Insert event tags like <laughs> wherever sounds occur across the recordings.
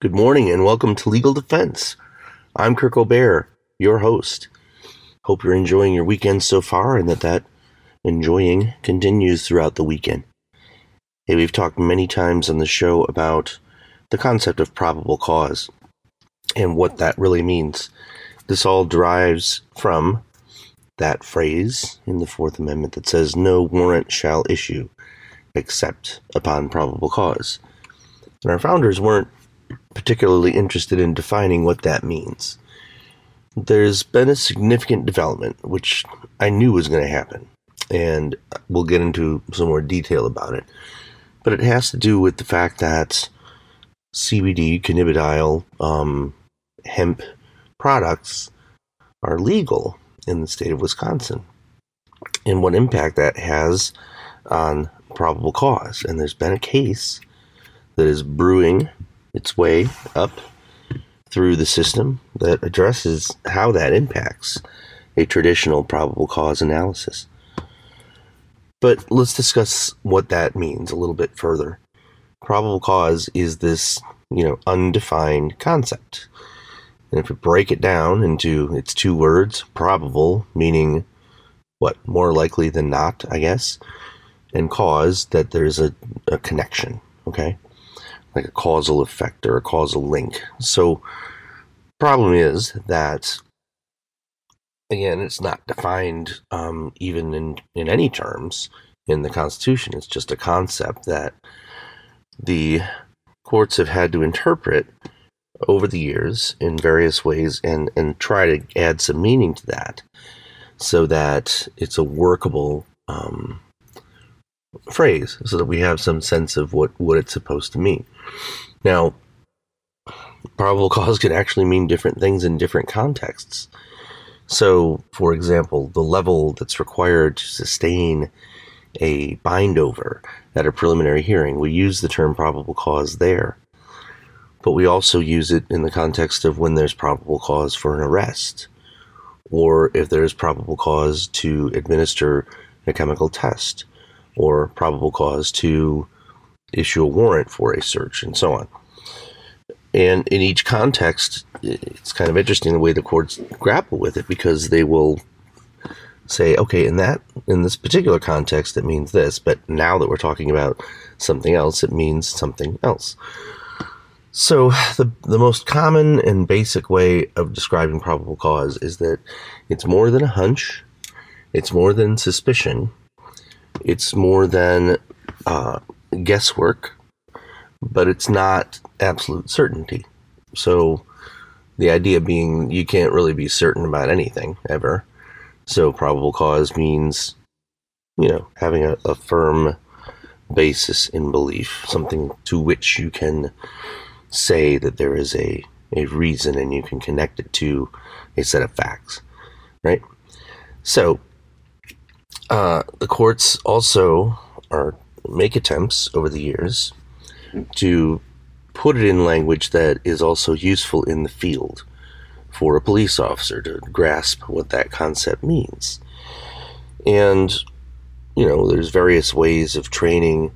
Good morning and welcome to Legal Defense. I'm Kirk Obear, your host. Hope you're enjoying your weekend so far and that that enjoying continues throughout the weekend. Hey, we've talked many times on the show about the concept of probable cause and what that really means. This all derives from that phrase in the Fourth Amendment that says, No warrant shall issue except upon probable cause. And our founders weren't particularly interested in defining what that means. There's been a significant development, which I knew was going to happen, and we'll get into some more detail about it. But it has to do with the fact that CBD, cannabidiol, um, hemp products are legal in the state of Wisconsin, and what impact that has on probable cause. And there's been a case that is brewing its way up through the system that addresses how that impacts a traditional probable cause analysis. But let's discuss what that means a little bit further. Probable cause is this, you know, undefined concept. And if we break it down into its two words, probable, meaning what, more likely than not, I guess, and cause, that there's a, a connection, okay? Like a causal effect or a causal link. So, problem is that again, it's not defined um, even in in any terms in the Constitution. It's just a concept that the courts have had to interpret over the years in various ways and and try to add some meaning to that so that it's a workable um, phrase so that we have some sense of what, what it's supposed to mean. Now, probable <laughs> cause can actually mean different things in different contexts. So, for example, the level that's required to sustain a bindover at a preliminary hearing, we use the term probable cause there. But we also use it in the context of when there's probable cause for an arrest, or if there's probable cause to administer a chemical test, or probable cause to issue a warrant for a search and so on. And in each context, it's kind of interesting the way the courts grapple with it because they will say, okay, in that in this particular context, it means this, but now that we're talking about something else, it means something else. So the the most common and basic way of describing probable cause is that it's more than a hunch, it's more than suspicion, it's more than uh, guesswork, but it's not absolute certainty. So the idea being you can't really be certain about anything ever. So probable cause means, you know, having a, a firm basis in belief, something to which you can say that there is a, a reason and you can connect it to a set of facts, right? So uh, the courts also are make attempts over the years to put it in language that is also useful in the field for a police officer to grasp what that concept means. And you know, there's various ways of training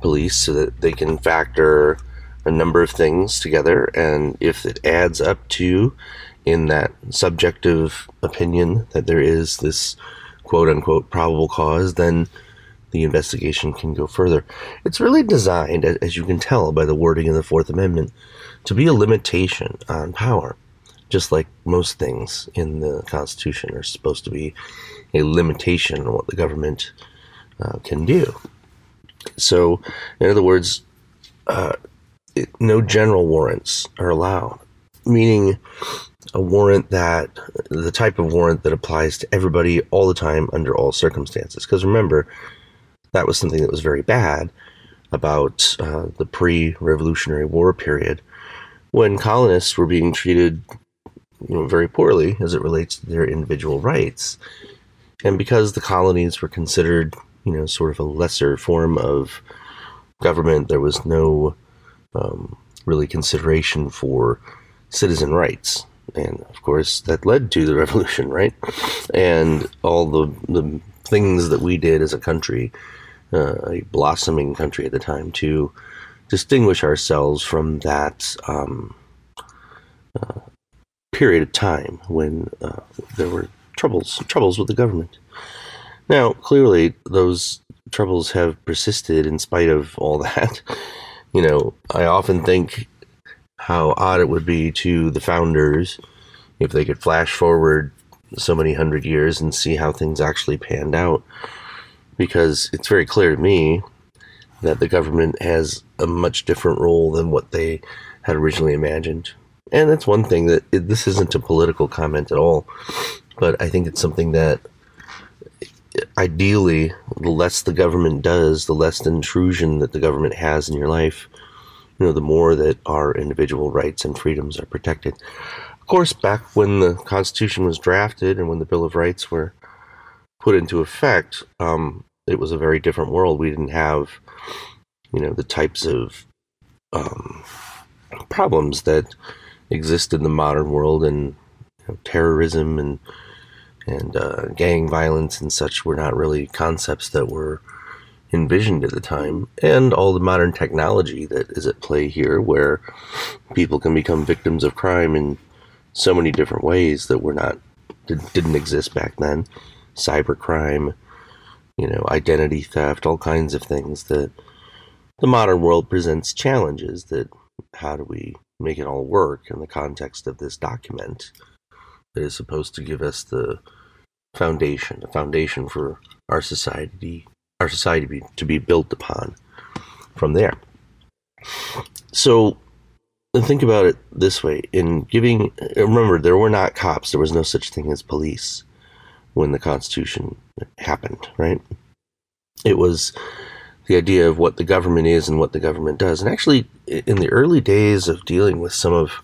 police so that they can factor a number of things together and if it adds up to in that subjective opinion that there is this quote unquote probable cause, then the investigation can go further. It's really designed, as you can tell by the wording in the Fourth Amendment, to be a limitation on power, just like most things in the Constitution are supposed to be a limitation on what the government uh, can do. So, in other words, uh, it, no general warrants are allowed, meaning a warrant that the type of warrant that applies to everybody all the time under all circumstances. Because remember, that was something that was very bad about uh, the pre Revolutionary War period when colonists were being treated you know, very poorly as it relates to their individual rights. And because the colonies were considered, you know, sort of a lesser form of government, there was no um, really consideration for citizen rights and of course that led to the <laughs> revolution, right? And all the the things that we did as a country, uh, a blossoming country at the time, to distinguish ourselves from that um, uh, period of time when uh, there were troubles troubles with the government. Now, clearly, those troubles have persisted in spite of all <laughs> that. You know, I often think how odd it would be to the founders if they could flash forward so many hundred years and see how things actually panned out. Because it's very clear to me that the government has a much different role than what they had originally imagined. And that's one thing that it, this isn't a political comment at all, but I think it's something that ideally, the less the government does, the less intrusion that the government has in your life, you know, the more that our individual rights and freedoms are protected. Of course, back when the Constitution was drafted and when the Bill of Rights were put into effect, um, it was a very different world. We didn't have, you know, the types of um, problems that exist in the modern world, and you know, terrorism and and uh, gang violence and such were not really concepts that were envisioned at the time, and all the modern technology that is at play here, where people can become victims of crime in so many different ways that were not didn't exist back then. Cybercrime, you know, identity theft, all kinds of things that the modern world presents challenges that how do we make it all work in the context of this document that is supposed to give us the foundation, a foundation for our society, our society be, to be built upon from there. So think about it this way: in giving, remember, there were not cops. There was no such thing as police when the Constitution happened. Right? It was the idea of what the government is and what the government does. And actually, in the early days of dealing with some of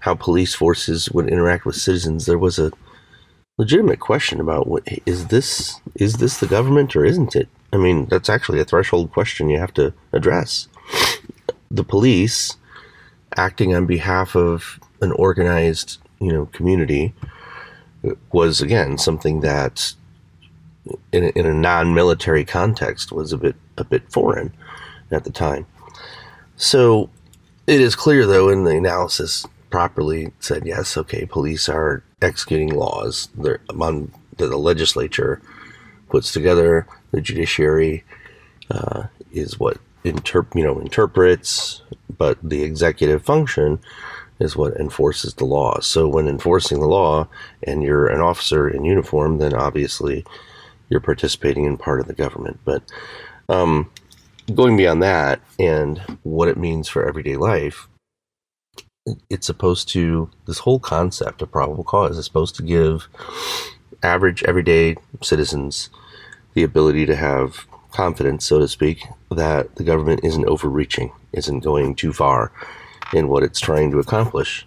how police forces would interact with citizens, there was a legitimate question about what is this is this the government or isn't it? I mean, that's actually a threshold question you have to address. The police acting on behalf of an organized, you know, community was again something that in a, in a non-military context was a bit a bit foreign at the time. So it is clear though in the analysis properly said yes, okay, police are executing laws the legislature puts together. The judiciary uh, is what interp- you know interprets, but the executive function is what enforces the law. So when enforcing the law, and you're an officer in uniform, then obviously you're participating in part of the government. But um, going beyond that, and what it means for everyday life, it's supposed to this whole concept of probable cause is supposed to give average everyday citizens the ability to have confidence so to speak that the government isn't overreaching isn't going too far in what it's trying to accomplish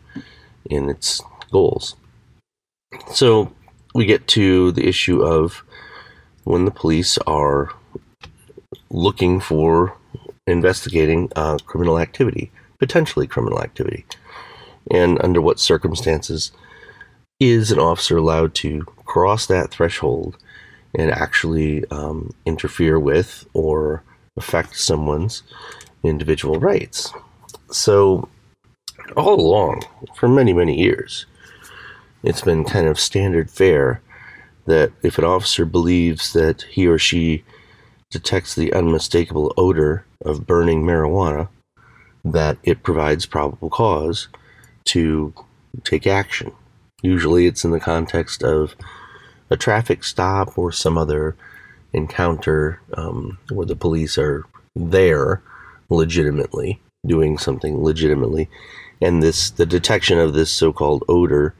in its goals so we get to the issue of when the police are looking for investigating uh, criminal activity potentially criminal activity and under what circumstances is an officer allowed to cross that threshold and actually um, interfere with or affect someone's individual rights. So, all along, for many, many years, it's been kind of standard fare that if an officer believes that he or she detects the unmistakable odor of burning marijuana, that it provides probable cause to take action. Usually it's in the context of a traffic stop or some other encounter um, where the police are there legitimately, doing something legitimately. And this the detection of this so-called odor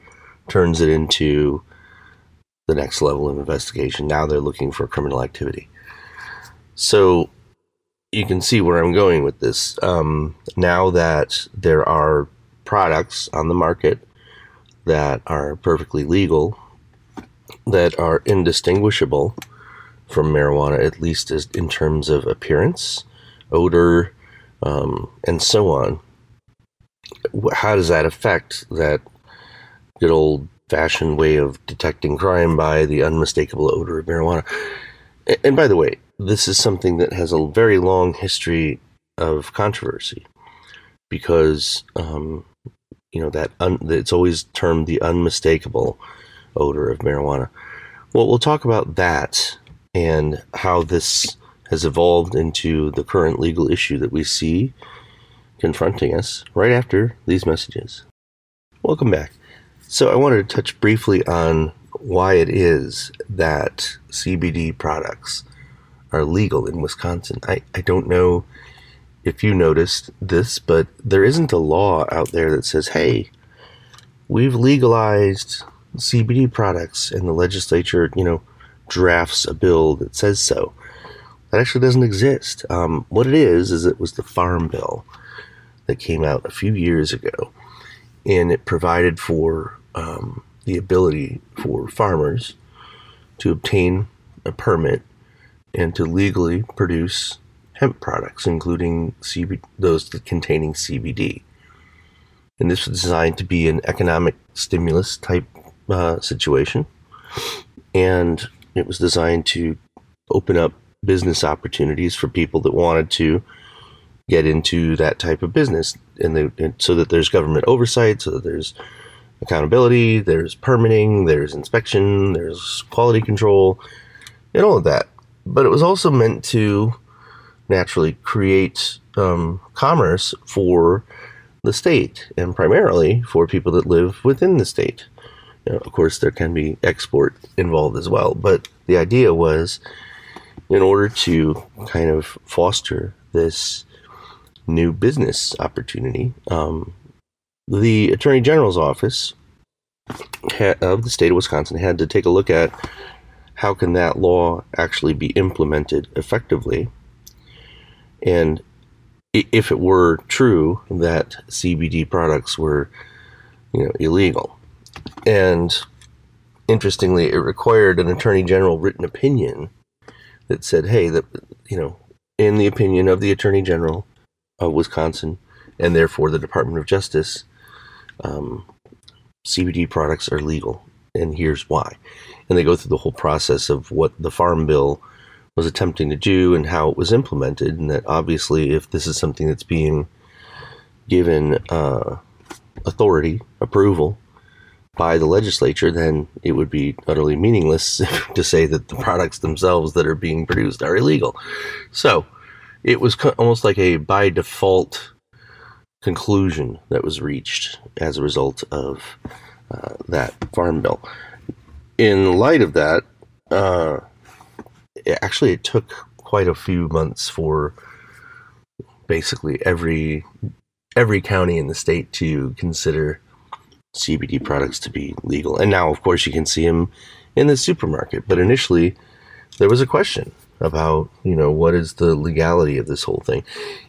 turns it into the next level of investigation. Now they're looking for criminal activity. So you can see where I'm going with this. Um, now that there are products on the market that are perfectly legal, that are indistinguishable from marijuana, at least as in terms of appearance, odor, um, and so on. How does that affect that good old fashioned way of detecting crime by the unmistakable odor of marijuana? And by the way, this is something that has a very long history of controversy because um, you know that un- it's always termed the unmistakable odor of marijuana. Well, we'll talk about that and how this has evolved into the current legal issue that we see confronting us right after these messages. Welcome back. So, I wanted to touch briefly on why it is that CBD products are legal in Wisconsin. I, I don't know if you noticed this, but there isn't a law out there that says, hey, we've legalized CBD products, and the legislature, you know, drafts a bill that says so. That actually doesn't exist. Um, what it is, is it was the Farm Bill that came out a few years ago, and it provided for um, the ability for farmers to obtain a permit and to legally produce hemp products, including CB- those containing CBD. And this was designed to be an economic stimulus type uh, situation. And it was designed to open up business opportunities for people that wanted to get into that type of business. And, they, and so that there's government oversight, so that there's accountability, there's permitting, there's inspection, there's quality control, and all of that. But it was also meant to naturally create um, commerce for the state and primarily for people that live within the state. You know, of course, there can be export involved as well, but the idea was in order to kind of foster this new business opportunity, um, the Attorney General's office of the state of Wisconsin had to take a look at how can that law actually be implemented effectively. And if it were true that CBD products were, you know, illegal, and interestingly, it required an attorney general written opinion that said, "Hey, that you know, in the opinion of the attorney general of Wisconsin, and therefore the Department of Justice, um, CBD products are legal, and here's why." And they go through the whole process of what the Farm Bill was attempting to do and how it was implemented, and that obviously, if this is something that's being given uh, authority, approval by the legislature, then it would be utterly meaningless <laughs> to say that the products themselves that are being produced are illegal. So it was co- almost like a by default conclusion that was reached as a result of uh, that farm bill. In light of that, uh, it, actually it took quite a few months for basically every every county in the state to consider CBD products to be legal. And now, of course, you can see them in the supermarket. But initially, there was a question about, you know, what is the legality of this whole thing.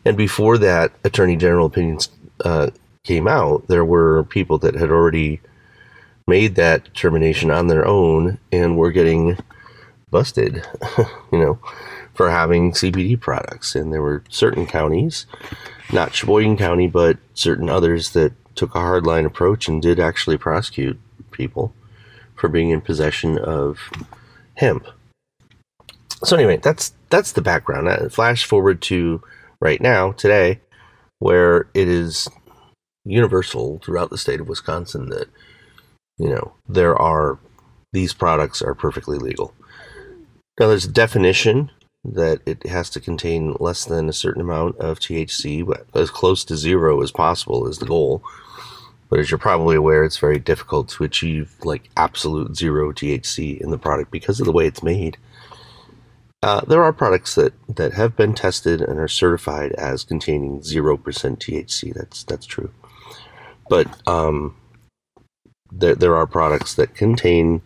And before that Attorney General opinions uh, came out, there were people that had already made that determination on their own and were getting busted, <laughs> you know, for having CBD products. And there were certain counties, not Sheboygan County, but certain others that took a hardline approach and did actually prosecute people for being in possession of hemp. So anyway, that's that's the background. Uh, flash forward to right now, today, where it is universal throughout the state of Wisconsin that you know there are these products are perfectly legal. Now, there's a definition that it has to contain less than a certain amount of THC, but as close to zero as possible is the goal. But as you're probably aware, it's very difficult to achieve like absolute zero THC in the product because of the way it's made. Uh, there are products that, that have been tested and are certified as containing zero percent THC. That's that's true, but um, there there are products that contain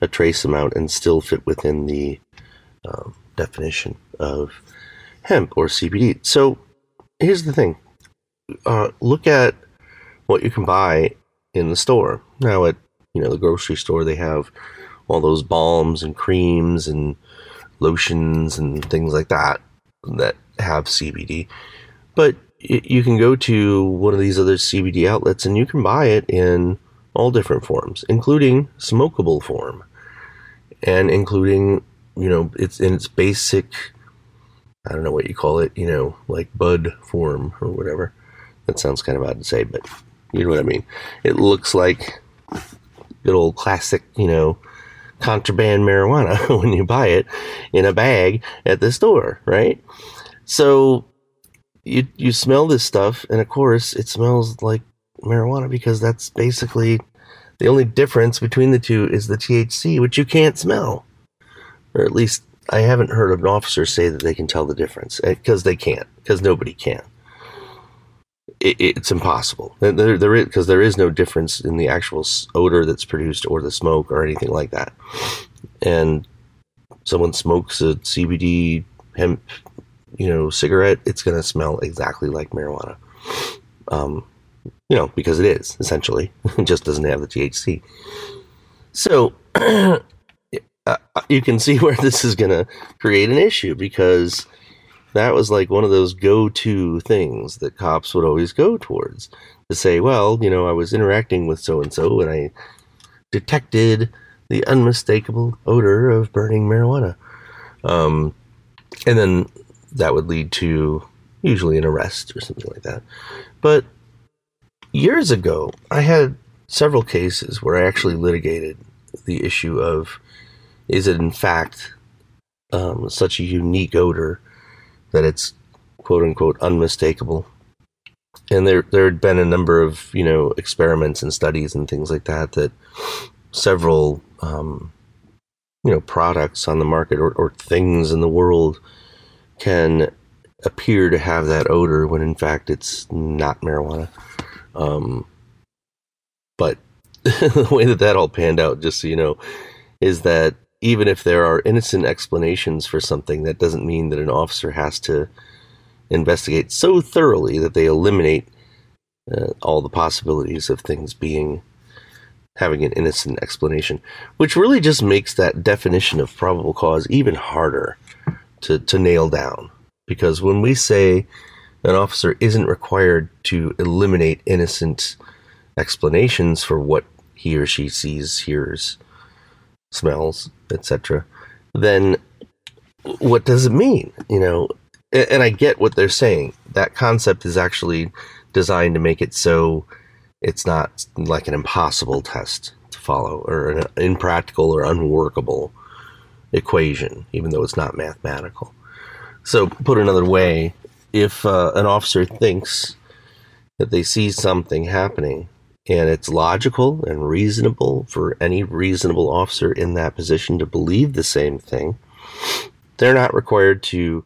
a trace amount and still fit within the um, definition of hemp or CBD. So here's the thing uh, look at what you can buy in the store. Now, at you know the grocery store, they have all those balms and creams and lotions and things like that that have CBD. But you can go to one of these other CBD outlets and you can buy it in all different forms, including smokable form and including you know, it's in its basic I don't know what you call it, you know, like bud form or whatever. That sounds kind of odd to say, but you know what I mean. It looks like good old classic, you know, contraband marijuana <laughs> when you buy it in a bag at the store, right? So you you smell this stuff, and of course, it smells like marijuana because that's basically the only difference between the two is the THC, which you can't smell, or at least I haven't heard an officer say that they can tell the difference because eh, they can't because nobody can. It, it's impossible. There, there is because there is no difference in the actual odor that's produced or the smoke or anything like that. And someone smokes a CBD hemp you know, cigarette, it's going to smell exactly like marijuana. Um, you know, because it is essentially, <laughs> it just doesn't have the THC. So <clears throat> uh, you can see where this is going to create an issue because that was like one of those go to things that cops would always go towards to say, well, you know, I was interacting with so and so and I detected the unmistakable odor of burning marijuana. Um, and then that would lead to usually an arrest or something like that. But years ago, I had several cases where I actually litigated the issue of is it in fact um, such a unique odor that it's quote unquote unmistakable. And there there had been a number of you know experiments and studies and things like that that several um, you know products on the market or, or things in the world can appear to have that odor when in fact it's not marijuana. Um, but <laughs> the way that that all panned out, just so you know, is that even if there are innocent explanations for something, that doesn't mean that an officer has to investigate so thoroughly that they eliminate uh, all the possibilities of things being having an innocent explanation, which really just makes that definition of probable cause even harder to, to nail down. Because when we say an officer isn't required to eliminate innocent explanations for what he or she sees, hears, smells, etc., then what does it mean? You know, and I get what they're saying. That concept is actually designed to make it so it's not like an impossible test to follow or an impractical or unworkable equation, even though it's not mathematical. So, put another way, if uh, an officer thinks that they see something happening and it's logical and reasonable for any reasonable officer in that position to believe the same thing, they're not required to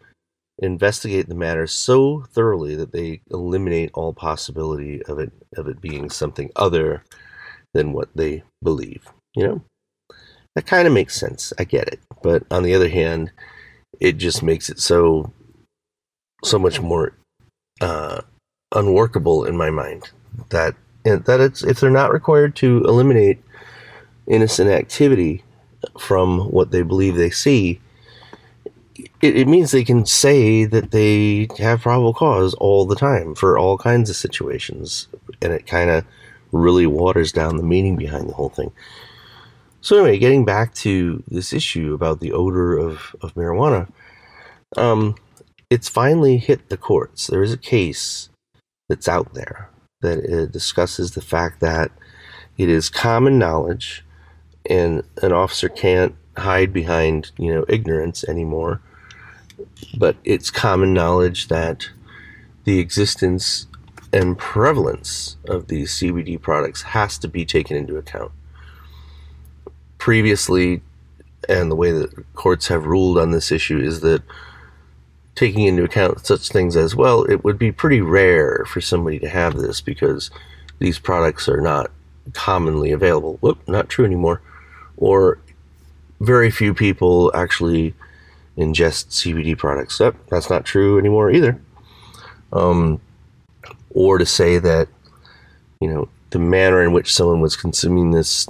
investigate the matter so thoroughly that they eliminate all possibility of it of it being something other than what they believe. You know? That kind of makes sense. I get it. But on the other hand, it just makes it so so much more uh, unworkable in my mind that that it's if they're not required to eliminate innocent activity from what they believe they see, it, it, means they can say that they have probable cause all the time for all kinds of situations, and it kind of really waters down the meaning behind the whole thing. So anyway, getting back to this issue about the odor of, of marijuana, um, it's finally hit the courts. There is a case that's out there that uh, discusses the fact that it is common knowledge, and an officer can't hide behind you know ignorance anymore. But it's common knowledge that the existence and prevalence of these CBD products has to be taken into account previously, and the way that courts have ruled on this issue is that taking into account such things as well, it would be pretty rare for somebody to have this because these products are not commonly available. Whoop, not true anymore. Or very few people actually ingest CBD products. Yep, that's not true anymore either. Um, or to say that, you know, the manner in which someone was consuming this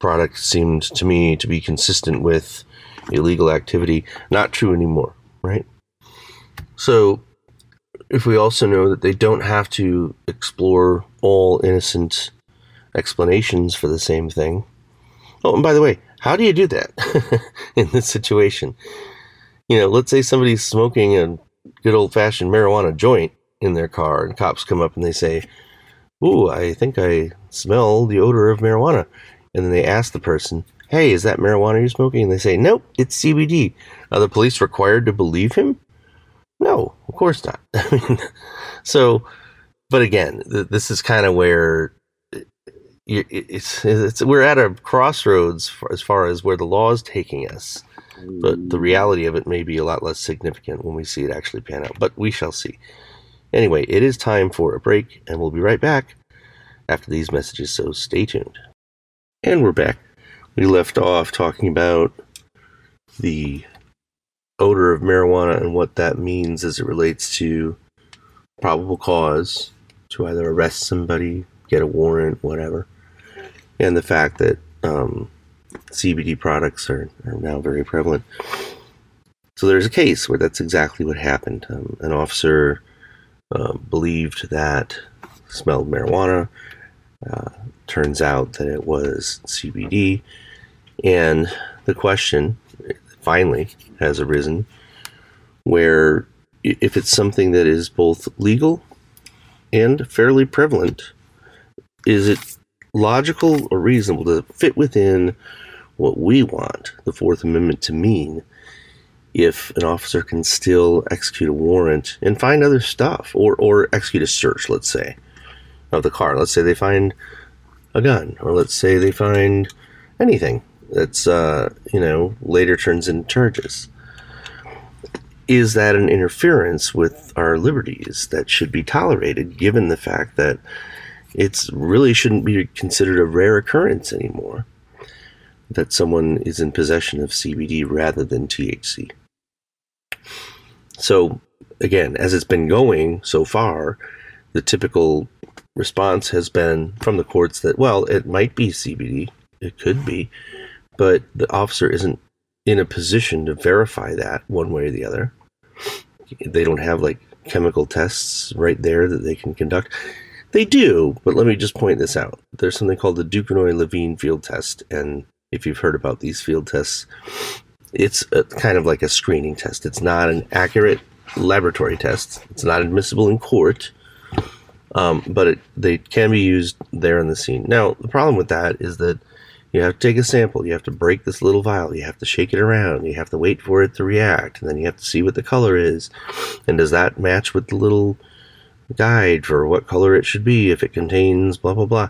product seemed to me to be consistent with illegal activity. Not true anymore, right? So, if we also know that they don't have to explore all innocent explanations for the same thing. Oh, and by the way, how do you do that <laughs> in this situation? you know, let's say somebody's smoking a good old fashioned marijuana joint in their car, and cops come up and they say, Ooh, I think I smell the odor of marijuana. And then they ask the person, Hey, is that marijuana you're smoking? And they say, Nope, it's CBD. Are the police required to believe him? No, of course not. <laughs> I mean, so, but again, th- this is kind of where it's, it's we're at a crossroads as far as where the law is taking us. But the mm. reality of it may be a lot less significant when we see it actually pan out. But we shall see. Anyway, it is time for a break, and we'll be right back after these messages, so stay tuned. And we're back. We left off talking about the odor of marijuana and what that means as it relates to probable cause to either arrest somebody, get a warrant, whatever, and the fact that um, CBD products are, are now very prevalent. So there's a case where that's exactly what happened. Um, an officer uh, believed that smelled marijuana. Uh, turns out that it was CBD. And the question finally has arisen where if it's something that is both legal and fairly prevalent, is it logical or reasonable to fit within what we want the Fourth Amendment to mean if an officer can still execute a warrant and find other stuff or, or execute a search, let's say, of the car. Let's say they find a gun, or let's say they find anything that's, uh, you know, later turns into charges. Is that an interference with our liberties that should be tolerated given the fact that it's really shouldn't be considered a rare occurrence anymore that someone is in possession of CBD rather than THC? So, again, as it's been going so far, the typical response has been from the courts that, well, it might be CBD, it could be, but the officer isn't in a position to verify that one way or the other. They don't have like chemical tests right there that they can conduct. They do, but let me just point this out. There's something called the Duquenois Levine field test, and if you've heard about these field tests, it's a, kind of like a screening test. It's not an accurate laboratory test. It's not admissible in court, um, but it, they can be used there on the scene. Now, the problem with that is that you have to take a sample. You have to break this little vial. You have to shake it around. You have to wait for it to react, and then you have to see what the color is, and does that match with the little guide for what color it should be if it contains blah blah blah.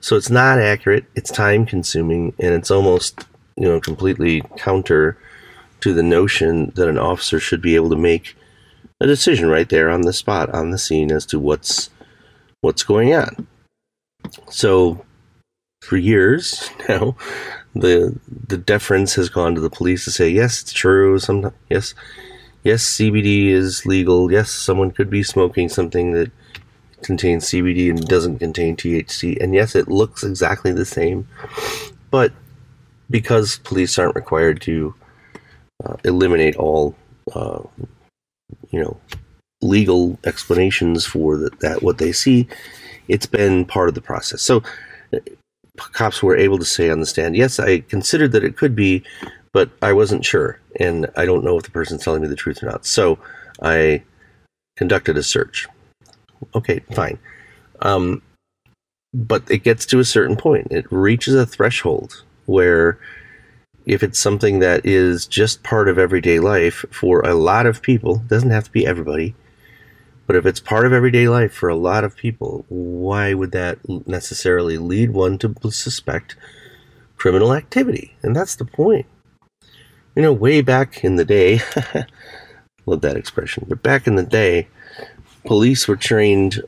So it's not accurate. It's time consuming, and it's almost you know, completely counter to the notion that an officer should be able to make a decision right there on the spot, on the scene, as to what's what's going on. So, for years <laughs> now, the the deference has gone to the police to say, yes, it's true. Some yes, yes, CBD is legal. Yes, someone could be smoking something that contains CBD and doesn't contain THC, and yes, it looks exactly the same. But because police aren't required to uh, eliminate all, uh, you know, legal explanations for the, that what they see, it's been part of the process. So cops were able to say on the stand, yes, I considered that it could be, but I wasn't sure, and I don't know if the person's telling me the truth or not. So I conducted a search. Okay, fine. Um, but it gets to a certain point. It reaches a threshold where if it's something that is just part of everyday life for a lot of people, doesn't have to be everybody, but if it's part of everyday life for a lot of people, why would that necessarily lead one to suspect criminal activity? And that's the point. You know, way back in the day, <laughs> love that expression, but back in the day, police were trained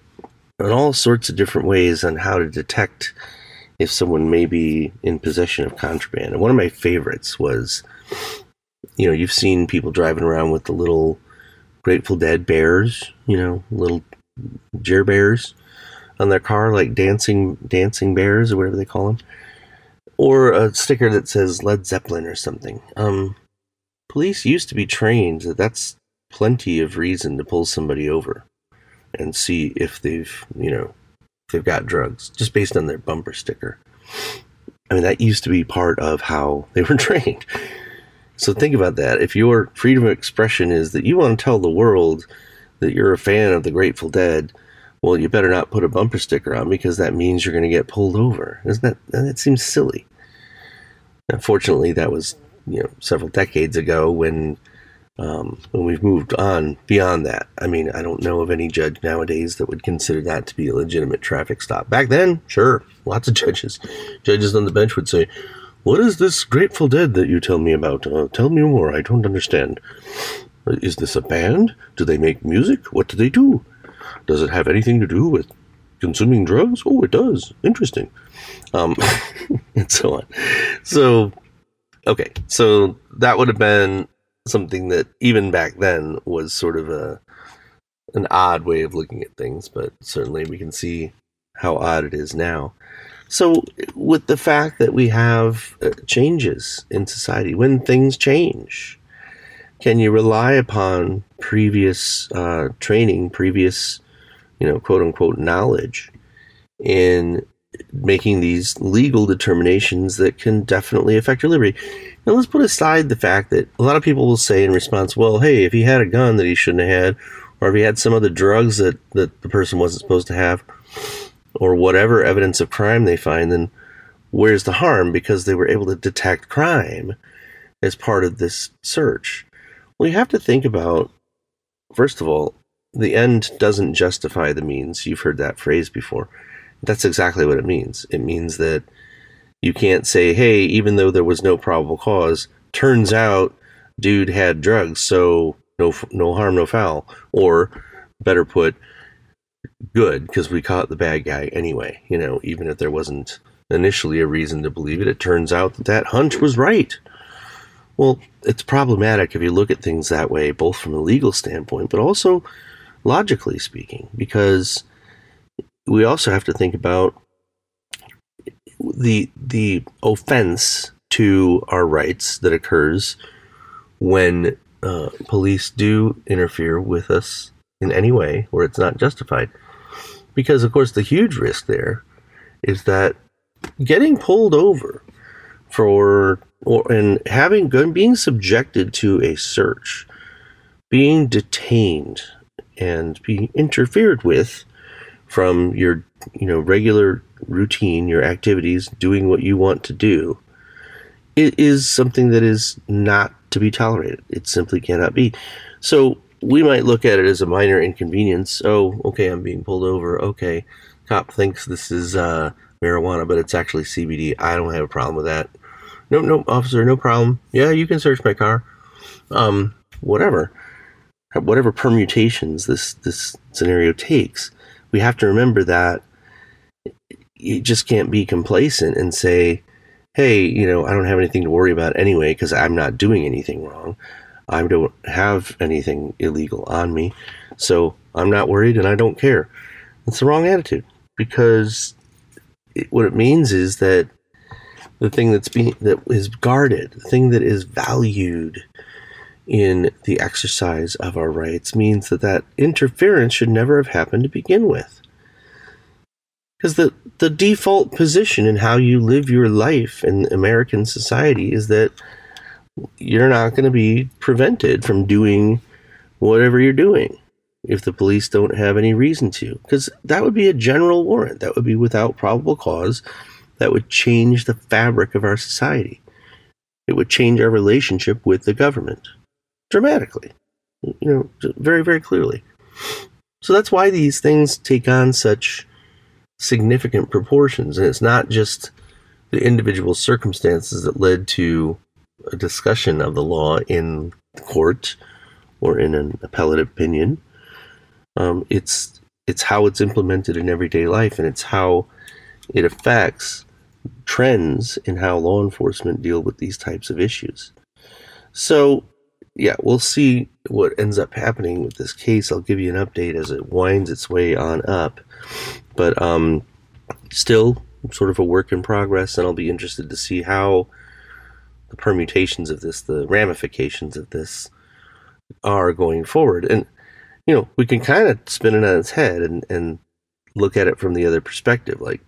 in all sorts of different ways on how to detect if someone may be in possession of contraband. And one of my favorites was, you know, you've seen people driving around with the little Grateful Dead bears, you know, little Jer bears on their car, like dancing dancing bears or whatever they call them, or a sticker that says Led Zeppelin or something. Um, police used to be trained that that's plenty of reason to pull somebody over and see if they've, you know, they've got drugs just based on their bumper sticker. I mean, that used to be part of how they were <laughs> trained. So think about that. If your freedom of expression is that you want to tell the world that you're a fan of the Grateful Dead, well, you better not put a bumper sticker on because that means you're going to get pulled over. Isn't that that seems silly? Unfortunately, that was you know several decades ago when um, when we've moved on beyond that. I mean, I don't know of any judge nowadays that would consider that to be a legitimate traffic stop. Back then, sure, lots of judges, judges on the bench would say, "What is this Grateful Dead that you tell me about? Uh, tell me more. I don't understand. Is this a band? Do they make music? What do they do? Does it have anything to do with consuming drugs? Oh, it does. Interesting." Um, <laughs> and so on. So, okay, so that would have been something that even back then was sort of a an odd way of looking at things, but certainly we can see how odd it is now. So, with the fact that we have uh, changes in society, when things change, can you rely upon previous uh, training, previous, you know, quote unquote knowledge in making these legal determinations that can definitely affect your liberty? Now, let's put aside the fact that a lot of people will say in response, well, hey, if he had a gun that he shouldn't have had, or if he had some other drugs that, that the person wasn't supposed to have, or whatever evidence of crime they find, then where's the harm? Because they were able to detect crime as part of this search. Well, you have to think about, first of all, the end doesn't justify the means. You've heard that phrase before. That's exactly what it means. It means that you can't say, hey, even though there was no probable cause, turns out dude had drugs, so no no harm, no foul. Or better put, good because we caught the bad guy anyway. You know, even if there wasn't initially a reason to believe it, it turns out that that hunch was right. Well, it's problematic if you look at things that way, both from a legal standpoint, but also logically speaking, because we also have to think about the the offense to our rights that occurs when uh, police do interfere with us in any way where it's not justified. Because of course the huge risk there is that getting pulled over for or and having being subjected to a search, being detained and being interfered with from your you know regular routine, your activities, doing what you want to do, it is something that is not to be tolerated. It simply cannot be. So we might look at it as a minor inconvenience. Oh, okay, I'm being pulled over. Okay, cop thinks this is uh, marijuana, but it's actually CBD. I don't have a problem with that. No, no, officer, no problem. Yeah, you can search my car. Um, whatever, whatever permutations this this scenario takes, we have to remember that you just can't be complacent and say, hey, you know, I don't have anything to worry about anyway because I'm not doing anything wrong. I don't have anything illegal on me. So I'm not worried and I don't care. It's the wrong attitude because it, what it means is that the thing that's being that is guarded, the thing that is valued in the exercise of our rights means that that interference should never have happened to begin with because the the default position in how you live your life in American society is that you're not going to be prevented from doing whatever you're doing if the police don't have any reason to because that would be a general warrant that would be without probable cause that would change the fabric of our society it would change our relationship with the government dramatically you know very very clearly so that's why these things take on such significant proportions. And it's not just the individual circumstances that led to a discussion of the law in court or in an appellate opinion. Um, it's it's how it's implemented in everyday life, and it's how it affects trends in how law enforcement deal with these types of issues. So, yeah, we'll see what ends up happening with this case. I'll give you an update as it winds its way on up. But um, still sort of a work in progress, and I'll be interested to see how the permutations of this, the ramifications of this, are going forward. And you know, we can kind of spin it on its head and and look at it from the other perspective. Like,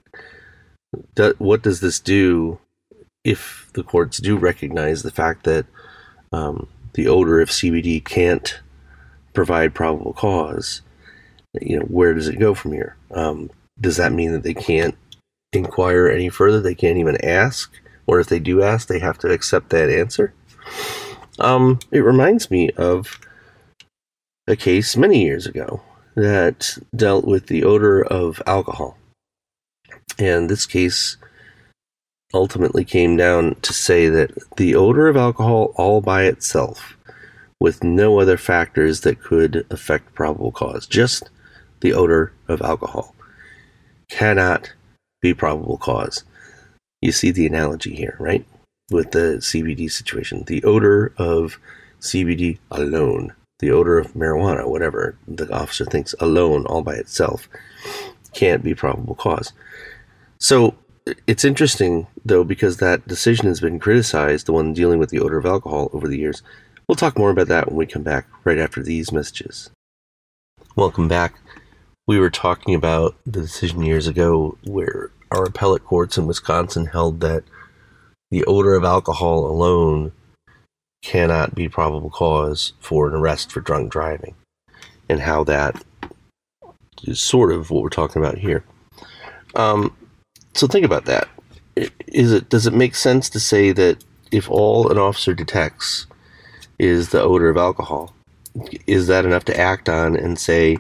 do, what does this do if the courts do recognize the fact that um, the odor of CBD can't provide probable cause, you know, where does it go from here? Um, does that mean that they can't inquire any further? They can't even ask? Or if they do ask, they have to accept that answer? Um, it reminds me of a case many years ago that dealt with the odor of alcohol. And this case ultimately came down to say that the odor of alcohol all by itself, with no other factors that could affect probable cause, just the odor of alcohol, cannot be probable cause. You see the analogy here, right? With the CBD situation. The odor of CBD alone, the odor of marijuana, whatever the officer thinks alone, all by itself, can't be probable cause. So it's interesting, though, because that decision has been criticized, the one dealing with the odor of alcohol over the years. We'll talk more about that when we come back right after these messages. Welcome back. We were talking about the decision years ago where our appellate courts in Wisconsin held that the odor of alcohol alone cannot be probable cause for an arrest for drunk driving, and how that is sort of what we're talking about here. Um, so think about that. Is it does it make sense to say that if all an officer detects is the odor of alcohol, is that enough to act on and say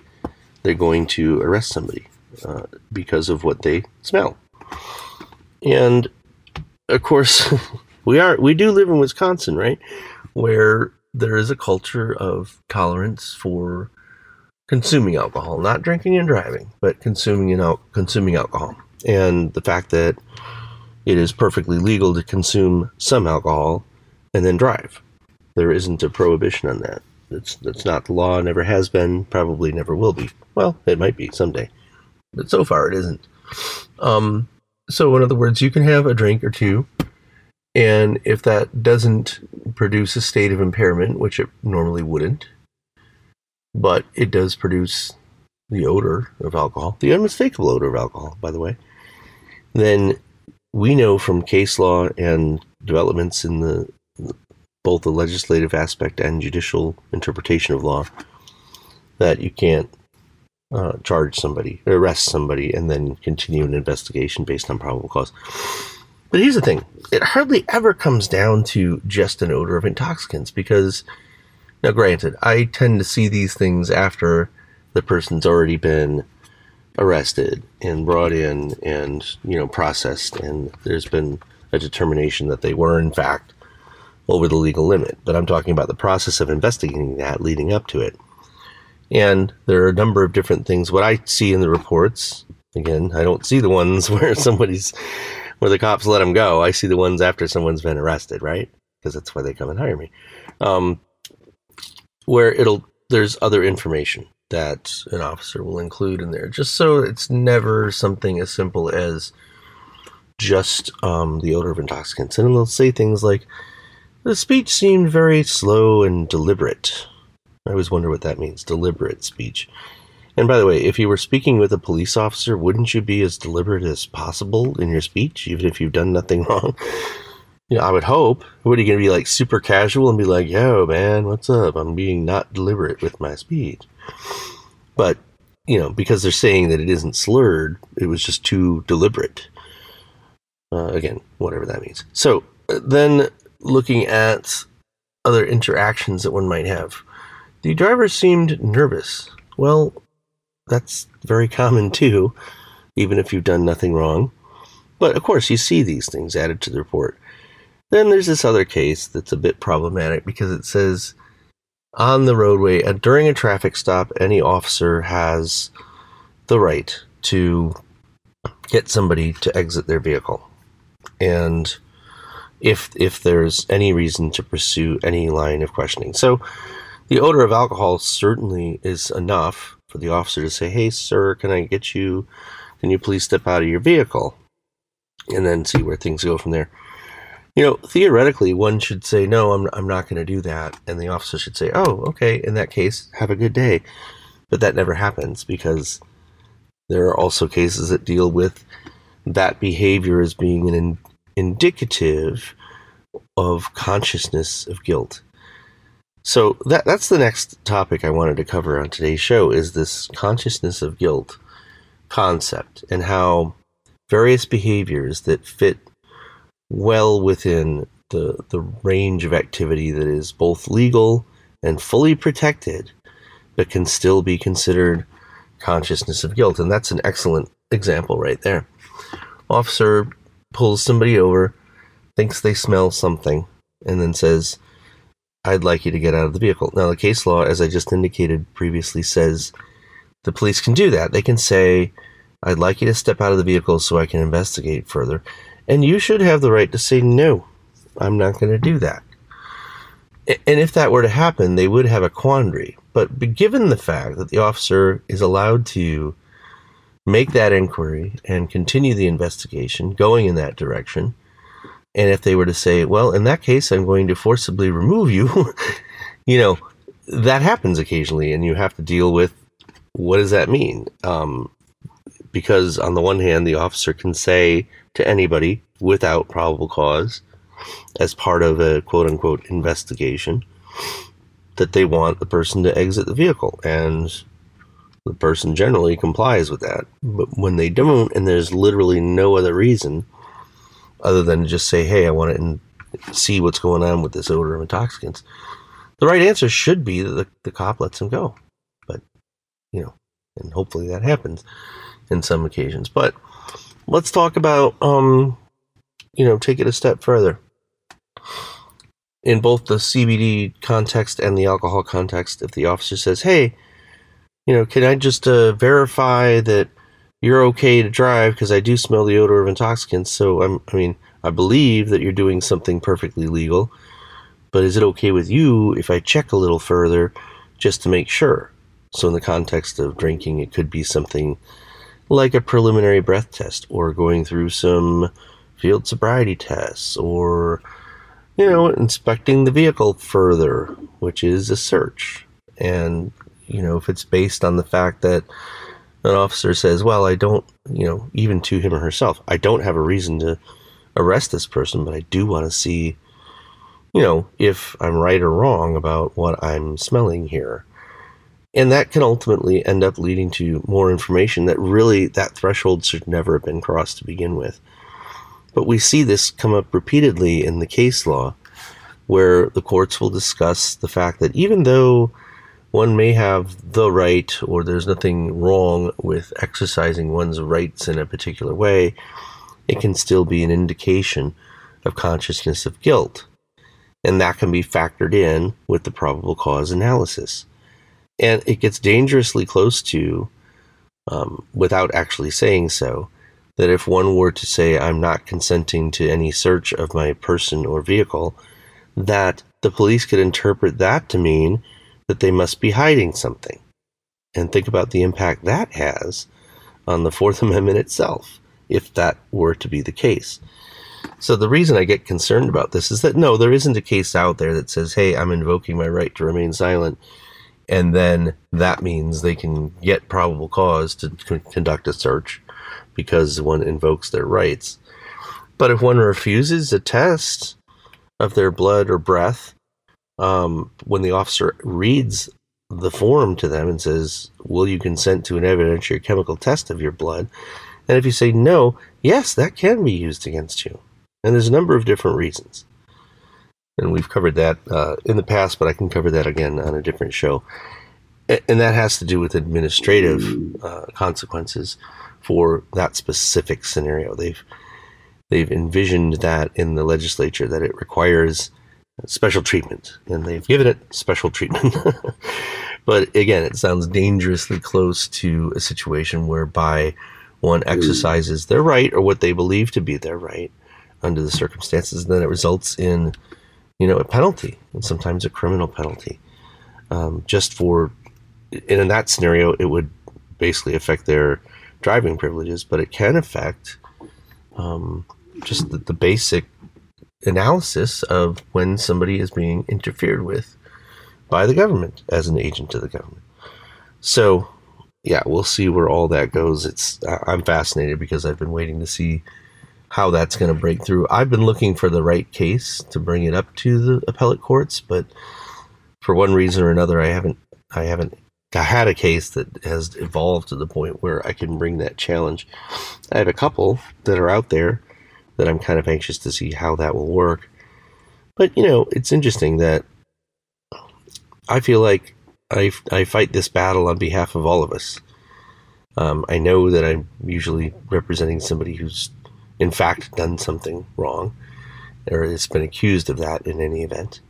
they're going to arrest somebody uh, because of what they smell? And of course, <laughs> we are we do live in Wisconsin, right, where there is a culture of tolerance for consuming alcohol, not drinking and driving, but consuming and al- consuming alcohol and the fact that it is perfectly legal to consume some alcohol and then drive. There isn't a prohibition on that. It's that's not the law, never has been, probably never will be. Well, it might be someday, but so far it isn't. Um, so, in other words, you can have a drink or two, and if that doesn't produce a state of impairment, which it normally wouldn't, but it does produce the odor of alcohol, the unmistakable odor of alcohol, by the way, then we know from case law and developments in the both the legislative aspect and judicial interpretation of law that you can't uh, charge somebody, arrest somebody, and then continue an investigation based on probable cause. But here's the thing: it hardly ever comes down to just an odor of intoxicants because, now, granted, I tend to see these things after the person's already been arrested and brought in and you know processed and there's been a determination that they were in fact over the legal limit. But i'm talking about the process of investigating that leading up to it and there are a number of different things what i see in the reports again i don't see the ones <laughs> where somebody's where the cops let them go i see the ones after someone's been arrested right because that's why they come and hire me um, where it'll there's other information that an officer will include in there, just so it's never something as simple as just um, the odor of intoxicants. And they'll say things like, the speech seemed very slow and deliberate. I always wonder what that means deliberate speech. And by the way, if you were speaking with a police officer, wouldn't you be as deliberate as possible in your speech, even if you've done nothing <laughs> wrong? You know, I would hope. What are you going to be like super casual and be like, yo, man, what's up? I'm being not deliberate with my speech. But, you know, because they're saying that it isn't slurred, it was just too deliberate. Uh, again, whatever that means. So then looking at other interactions that one might have, the driver seemed nervous. Well, that's very common too, even if you've done nothing wrong. But of course, you see these things added to the report. Then there's this other case that's a bit problematic because it says on the roadway and during a traffic stop, any officer has the right to get somebody to exit their vehicle. And if if there's any reason to pursue any line of questioning. So the odor of alcohol certainly is enough for the officer to say, "Hey sir, can I get you can you please step out of your vehicle?" and then see where things go from there. You know, theoretically, one should say, no, I'm, I'm not going to do that. And the officer should say, oh, okay, in that case, have a good day. But that never happens because there are also cases that deal with that behavior as being an in, indicative of consciousness of guilt. So that that's the next topic I wanted to cover on today's show is this consciousness of guilt concept and how various behaviors that fit well within the the range of activity that is both legal and fully protected but can still be considered consciousness of guilt and that's an excellent example right there. Officer pulls somebody over, thinks they smell something, and then says, I'd like you to get out of the vehicle. Now, the case law, as I just indicated previously, says the police can do that. They can say, I'd like you to step out of the vehicle so I can investigate further. And you should have the right to say, no, I'm not going to do that. And if that were to happen, they would have a quandary. But given the fact that the officer is allowed to make that inquiry and continue the investigation going in that direction, and if they were to say, well, in that case, I'm going to forcibly remove you, <laughs> you know, that happens occasionally, and you have to deal with what does that mean? Um, because on the one hand, the officer can say to anybody without probable cause, as part of a quote unquote investigation, that they want the person to exit the vehicle. And the person generally complies with that. But when they don't, and there's literally no other reason other than just say, hey, I want to see what's going on with this odor of intoxicants, the right answer should be that the, the cop lets him go. But, you know, and hopefully that happens in some occasions. But let's talk about, um, you know, take it a step further. In both the CBD context and the alcohol context, if the officer says, hey, you know, can I just uh, verify that you're okay to drive because I do smell the odor of intoxicants. So I'm, I mean, I believe that you're doing something perfectly legal, but is it okay with you if I check a little further just to make sure? So in the context of drinking, it could be something like a preliminary breath test or going through some field sobriety tests or you know inspecting the vehicle further which is a search and you know if it's based on the fact that an officer says, Well, I don't, you know, even to him or herself, I don't have a reason to arrest this person, but I do want to see, you know, if I'm right or wrong about what I'm smelling here. And that can ultimately end up leading to more information that really that threshold should never have been crossed to begin with. But we see this come up repeatedly in the case law where the courts will discuss the fact that even though one may have the right, or there's nothing wrong with exercising one's rights in a particular way, it can still be an indication of consciousness of guilt. And that can be factored in with the probable cause analysis. And it gets dangerously close to, um, without actually saying so, that if one were to say, I'm not consenting to any search of my person or vehicle, that the police could interpret that to mean that they must be hiding something. And think about the impact that has on the Fourth <laughs> Amendment itself, if that were to be the case. So the reason I get concerned about this is that no, there isn't a case out there that says, hey, I'm invoking my right to remain silent. And then that means they can get probable cause to c- conduct a search because one invokes their rights. But if one refuses a test of their blood or breath, um, when the officer reads the form to them and says, Will you consent to an evidentiary chemical test of your blood? And if you say no, yes, that can be used against you. And there's a number of different reasons. And we've covered that uh, in the past, but I can cover that again on a different show. And that has to do with administrative uh, consequences for that specific scenario. They've they've envisioned that in the legislature that it requires special treatment, and they've given it special treatment. <laughs> but again, it sounds dangerously close to a situation whereby one hmm. exercises their right or what they believe to be their right under the circumstances, and then it results in, you know, a penalty and sometimes a criminal penalty. Um, just for, and in that scenario, it would basically affect their driving privileges, but it can affect um, just the, the basic analysis of when somebody is being interfered with by the government as an agent of the government. So, yeah, we'll see where all that goes. It's I'm fascinated because I've been waiting to see how that's going to break through. I've been looking for the right case to bring it up to the appellate courts, but for one reason or another, I haven't I haven't I had a case that has evolved to the point where I can bring that challenge. I have a couple that are out there that I'm kind of anxious to see how that will work. But you know, it's interesting that I feel like I, I fight this battle on behalf of all of us. Um, I know that I'm usually representing somebody who's, in fact, done something wrong, or has been accused of that in any event.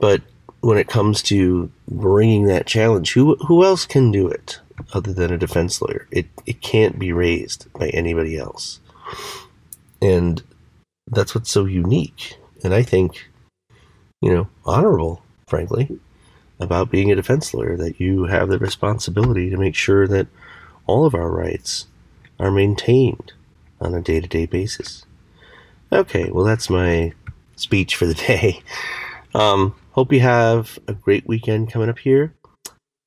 But when it comes to bringing that challenge, who who else can do it other than a defense lawyer? It it can't be raised by anybody else, and that's what's so unique, and I think, you know, honorable, frankly, about being a defense lawyer. That you have the responsibility to make sure that all of our rights are maintained on a day to day basis. Okay, well, that's my speech for the <laughs> day. Um, Hope you have a great weekend coming up here.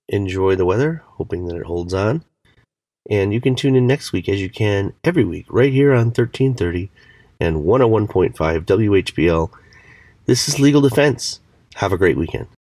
Enjoy the weather, hoping that it holds on. And you can tune in next week as you can every week, right here on 1330 and 101.5 WHBL. This is Legal Defense. Have a great weekend.